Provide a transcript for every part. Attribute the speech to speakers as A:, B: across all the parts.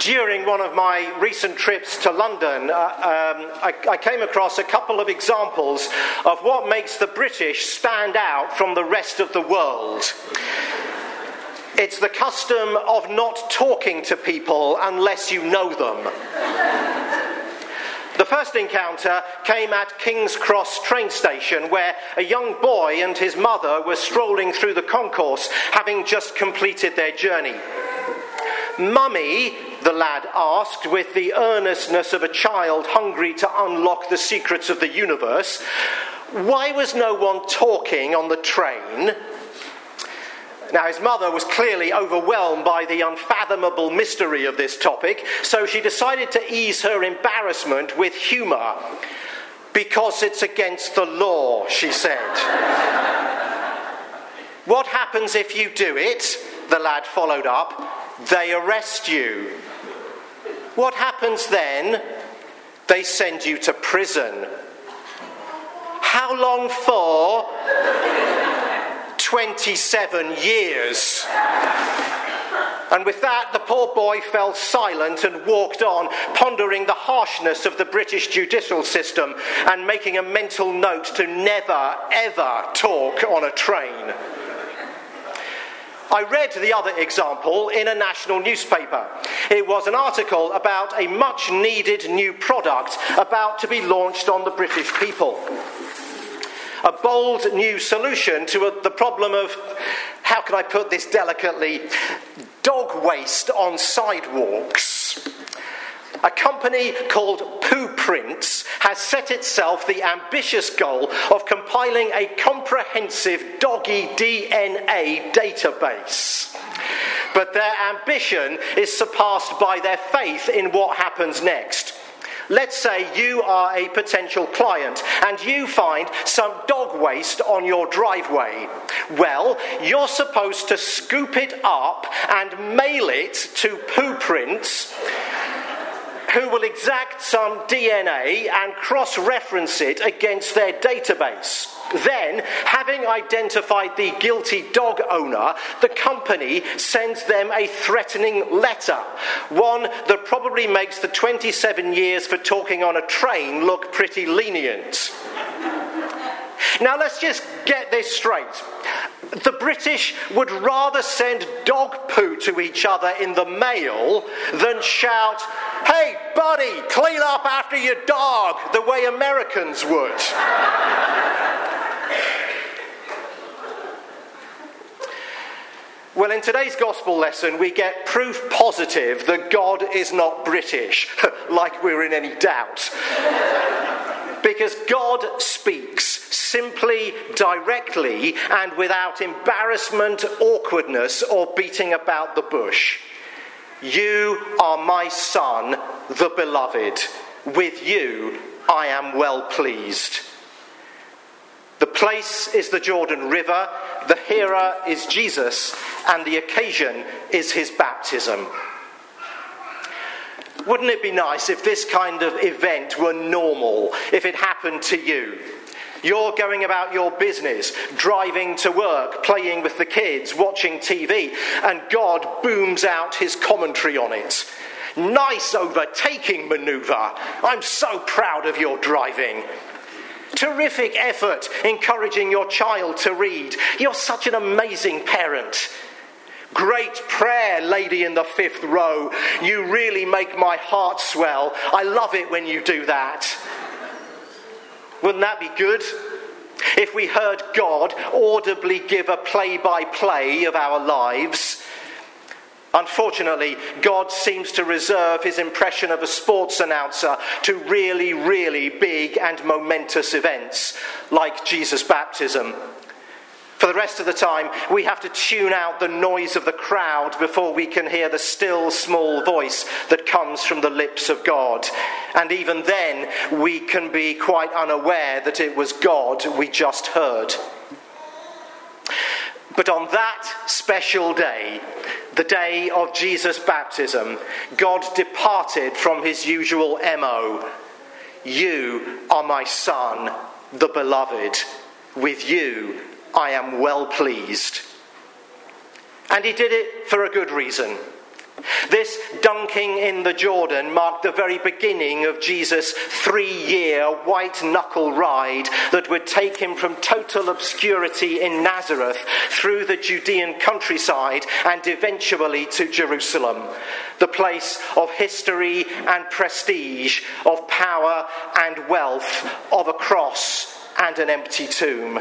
A: during one of my recent trips to London, uh, um, I, I came across a couple of examples of what makes the British stand out from the rest of the world. It's the custom of not talking to people unless you know them. The first encounter came at King's Cross train station, where a young boy and his mother were strolling through the concourse, having just completed their journey. Mummy, the lad asked, with the earnestness of a child hungry to unlock the secrets of the universe, why was no one talking on the train? Now, his mother was clearly overwhelmed by the unfathomable mystery of this topic, so she decided to ease her embarrassment with humour. Because it's against the law, she said. what happens if you do it? The lad followed up they arrest you. What happens then? They send you to prison. How long for? 27 years. And with that, the poor boy fell silent and walked on, pondering the harshness of the British judicial system and making a mental note to never, ever talk on a train. I read the other example in a national newspaper. It was an article about a much needed new product about to be launched on the British people. A bold new solution to a, the problem of, how can I put this delicately, dog waste on sidewalks. A company called Poo Prints has set itself the ambitious goal of compiling a comprehensive doggy DNA database. But their ambition is surpassed by their faith in what happens next. Let's say you are a potential client and you find some dog waste on your driveway. Well, you're supposed to scoop it up and mail it to Poo Prints who will exact some DNA and cross reference it against their database. Then, having identified the guilty dog owner, the company sends them a threatening letter, one that probably makes the 27 years for talking on a train look pretty lenient. Now, let's just get this straight. The British would rather send dog poo to each other in the mail than shout, Hey, buddy, clean up after your dog, the way Americans would. Well, in today's gospel lesson, we get proof positive that God is not British, like we're in any doubt. Because God speaks simply, directly, and without embarrassment, awkwardness, or beating about the bush. You are my son, the beloved. With you I am well pleased. The place is the Jordan River, the hearer is Jesus, and the occasion is his baptism. Wouldn't it be nice if this kind of event were normal, if it happened to you? You're going about your business, driving to work, playing with the kids, watching TV, and God booms out his commentary on it. Nice overtaking maneuver. I'm so proud of your driving. Terrific effort encouraging your child to read. You're such an amazing parent. Great prayer, lady in the fifth row. You really make my heart swell. I love it when you do that. Wouldn't that be good? If we heard God audibly give a play by play of our lives. Unfortunately, God seems to reserve his impression of a sports announcer to really, really big and momentous events like Jesus' baptism. For the rest of the time, we have to tune out the noise of the crowd before we can hear the still small voice that comes from the lips of God. And even then, we can be quite unaware that it was God we just heard. But on that special day, the day of Jesus' baptism, God departed from his usual MO. You are my son, the beloved. With you I am well pleased. And he did it for a good reason. This dunking in the Jordan marked the very beginning of Jesus' three year white knuckle ride that would take him from total obscurity in Nazareth through the Judean countryside and eventually to Jerusalem, the place of history and prestige, of power and wealth, of a cross and an empty tomb.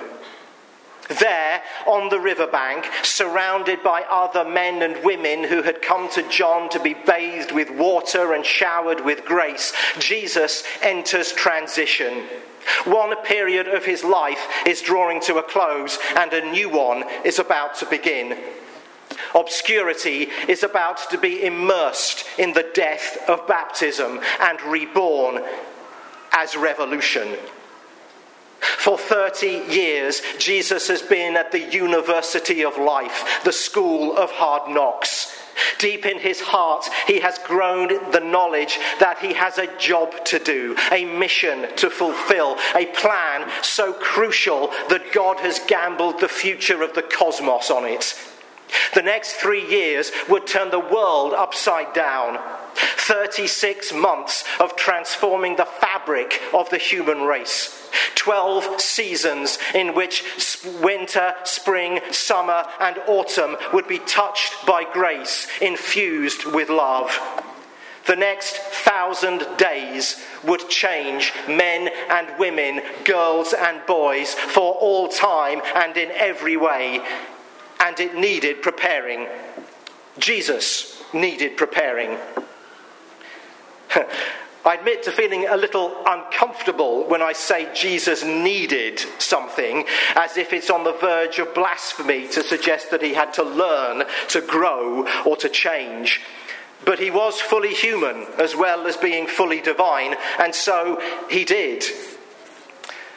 A: There, on the riverbank, surrounded by other men and women who had come to John to be bathed with water and showered with grace, Jesus enters transition. One period of his life is drawing to a close, and a new one is about to begin. Obscurity is about to be immersed in the death of baptism and reborn as revolution. For 30 years, Jesus has been at the University of Life, the school of hard knocks. Deep in his heart, he has grown the knowledge that he has a job to do, a mission to fulfill, a plan so crucial that God has gambled the future of the cosmos on it. The next three years would turn the world upside down. 36 months of transforming the fabric of the human race. 12 seasons in which winter, spring, summer, and autumn would be touched by grace, infused with love. The next thousand days would change men and women, girls and boys for all time and in every way. And it needed preparing. Jesus needed preparing. I admit to feeling a little uncomfortable when I say Jesus needed something, as if it's on the verge of blasphemy to suggest that he had to learn, to grow, or to change. But he was fully human as well as being fully divine, and so he did.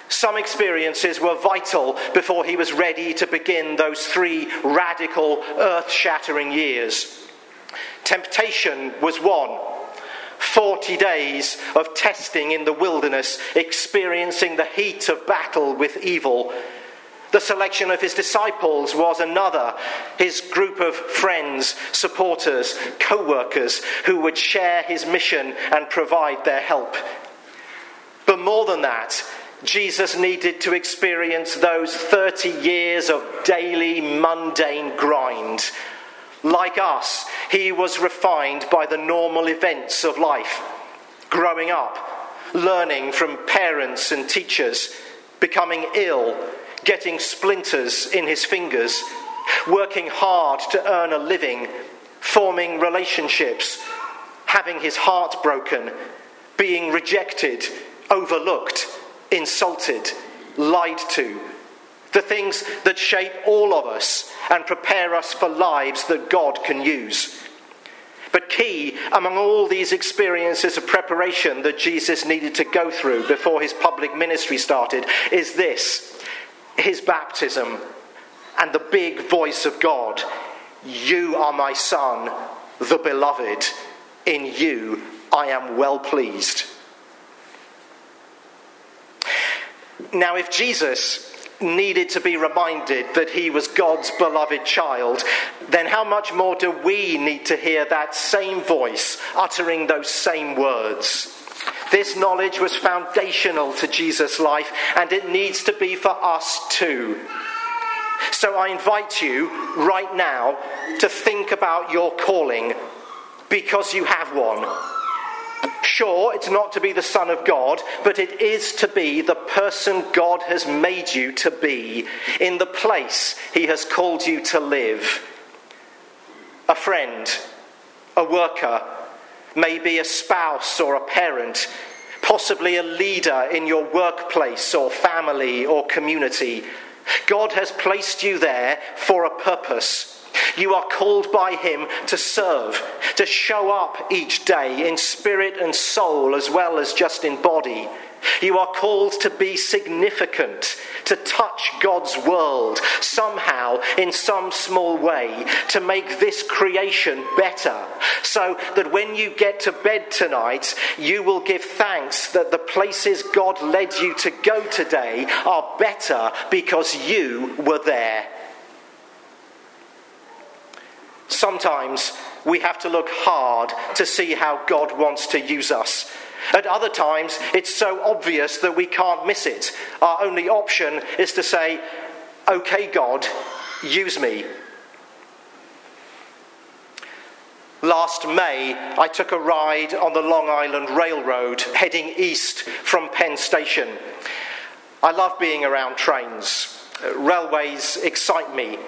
A: Some experiences were vital before he was ready to begin those three radical, earth shattering years. Temptation was one 40 days of testing in the wilderness, experiencing the heat of battle with evil. The selection of his disciples was another, his group of friends, supporters, co workers who would share his mission and provide their help. But more than that, Jesus needed to experience those 30 years of daily mundane grind like us, he was refined by the normal events of life, growing up, learning from parents and teachers, becoming ill, getting splinters in his fingers, working hard to earn a living, forming relationships, having his heart broken, being rejected, overlooked, insulted, lied to, the things that shape all of us and prepare us for lives that God can use. But key among all these experiences of preparation that Jesus needed to go through before his public ministry started is this his baptism and the big voice of God You are my Son, the beloved. In you I am well pleased. Now, if Jesus needed to be reminded that he was God's beloved child, then how much more do we need to hear that same voice uttering those same words? This knowledge was foundational to Jesus' life, and it needs to be for us too. So I invite you right now to think about your calling because you have one. Sure, it's not to be the Son of God, but it is to be the person God has made you to be in the place He has called you to live. A friend, a worker, maybe a spouse or a parent, possibly a leader in your workplace or family or community. God has placed you there for a purpose. You are called by Him to serve, to show up each day in spirit and soul as well as just in body. You are called to be significant, to touch God's world somehow in some small way, to make this creation better, so that when you get to bed tonight, you will give thanks that the places God led you to go today are better because you were there. Sometimes we have to look hard to see how God wants to use us. At other times, it's so obvious that we can't miss it. Our only option is to say, Okay, God, use me. Last May, I took a ride on the Long Island Railroad heading east from Penn Station. I love being around trains. Railways excite me.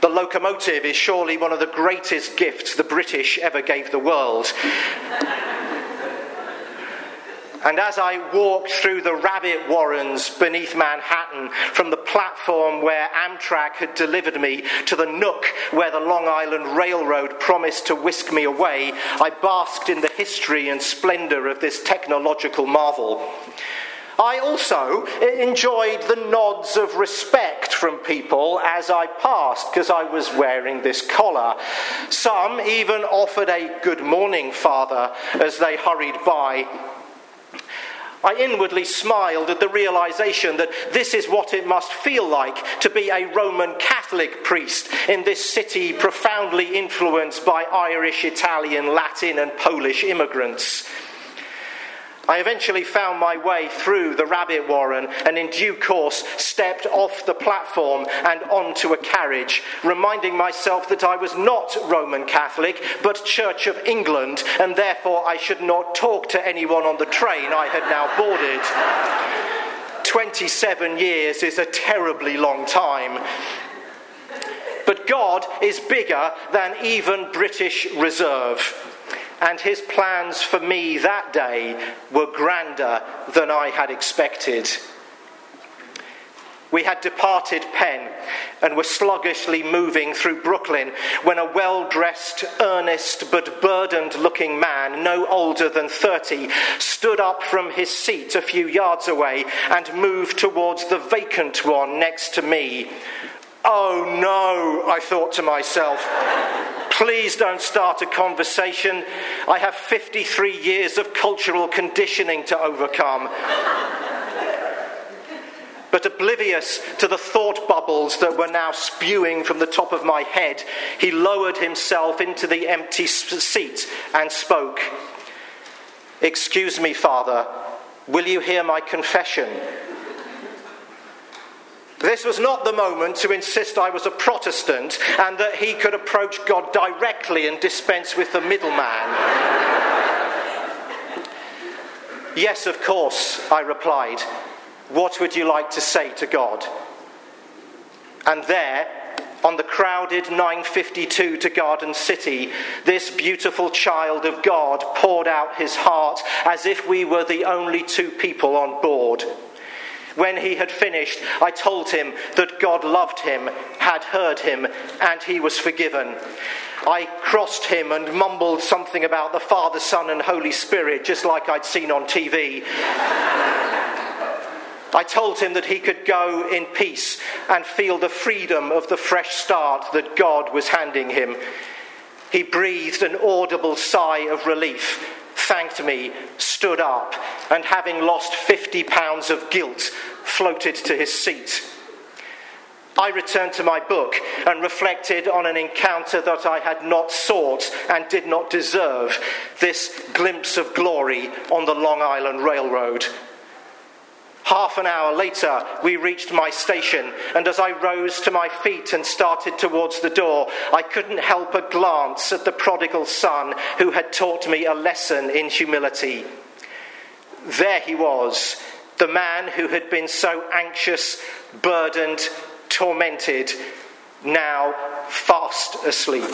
A: The locomotive is surely one of the greatest gifts the British ever gave the world. And as I walked through the rabbit warrens beneath Manhattan, from the platform where Amtrak had delivered me to the nook where the Long Island Railroad promised to whisk me away, I basked in the history and splendour of this technological marvel. I also enjoyed the nods of respect from people as I passed because I was wearing this collar. Some even offered a good morning, Father, as they hurried by. I inwardly smiled at the realization that this is what it must feel like to be a Roman Catholic priest in this city profoundly influenced by Irish, Italian, Latin, and Polish immigrants. I eventually found my way through the rabbit warren and, in due course, stepped off the platform and onto a carriage, reminding myself that I was not Roman Catholic but Church of England, and therefore I should not talk to anyone on the train I had now boarded. 27 years is a terribly long time. But God is bigger than even British Reserve and his plans for me that day were grander than I had expected. We had departed Penn and were sluggishly moving through Brooklyn when a well dressed, earnest, but burdened looking man, no older than 30, stood up from his seat a few yards away and moved towards the vacant one next to me. Oh no, I thought to myself. Please don't start a conversation. I have 53 years of cultural conditioning to overcome. But oblivious to the thought bubbles that were now spewing from the top of my head, he lowered himself into the empty seat and spoke. Excuse me, Father, will you hear my confession? This was not the moment to insist I was a Protestant and that he could approach God directly and dispense with the middleman. yes, of course, I replied. What would you like to say to God? And there, on the crowded 952 to Garden City, this beautiful child of God poured out his heart as if we were the only two people on board. When he had finished, I told him that God loved him, had heard him, and he was forgiven. I crossed him and mumbled something about the Father, Son, and Holy Spirit, just like I'd seen on TV. I told him that he could go in peace and feel the freedom of the fresh start that God was handing him. He breathed an audible sigh of relief thanked me, stood up, and having lost 50 pounds of guilt, floated to his seat. I returned to my book and reflected on an encounter that I had not sought and did not deserve this glimpse of glory on the Long Island Railroad. Half an hour later, we reached my station, and as I rose to my feet and started towards the door, I couldn't help a glance at the prodigal son who had taught me a lesson in humility. There he was, the man who had been so anxious, burdened, tormented, now fast asleep.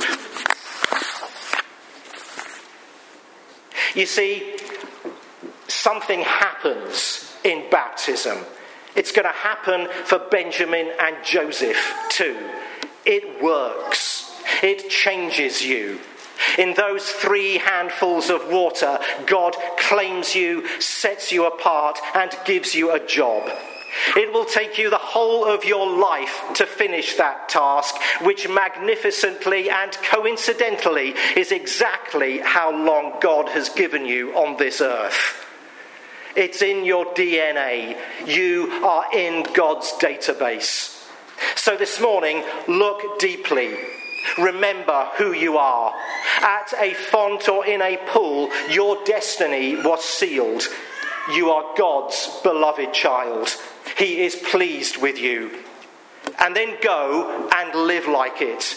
A: You see, something happens in baptism. It's going to happen for Benjamin and Joseph too. It works, it changes you. In those three handfuls of water, God claims you, sets you apart, and gives you a job. It will take you the whole of your life to finish that task, which magnificently and coincidentally is exactly how long God has given you on this earth. It's in your DNA. You are in God's database. So this morning, look deeply. Remember who you are. At a font or in a pool, your destiny was sealed. You are God's beloved child. He is pleased with you. And then go and live like it.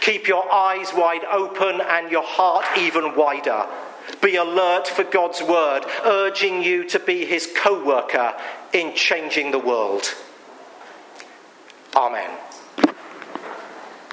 A: Keep your eyes wide open and your heart even wider. Be alert for God's word, urging you to be his co worker in changing the world. Amen.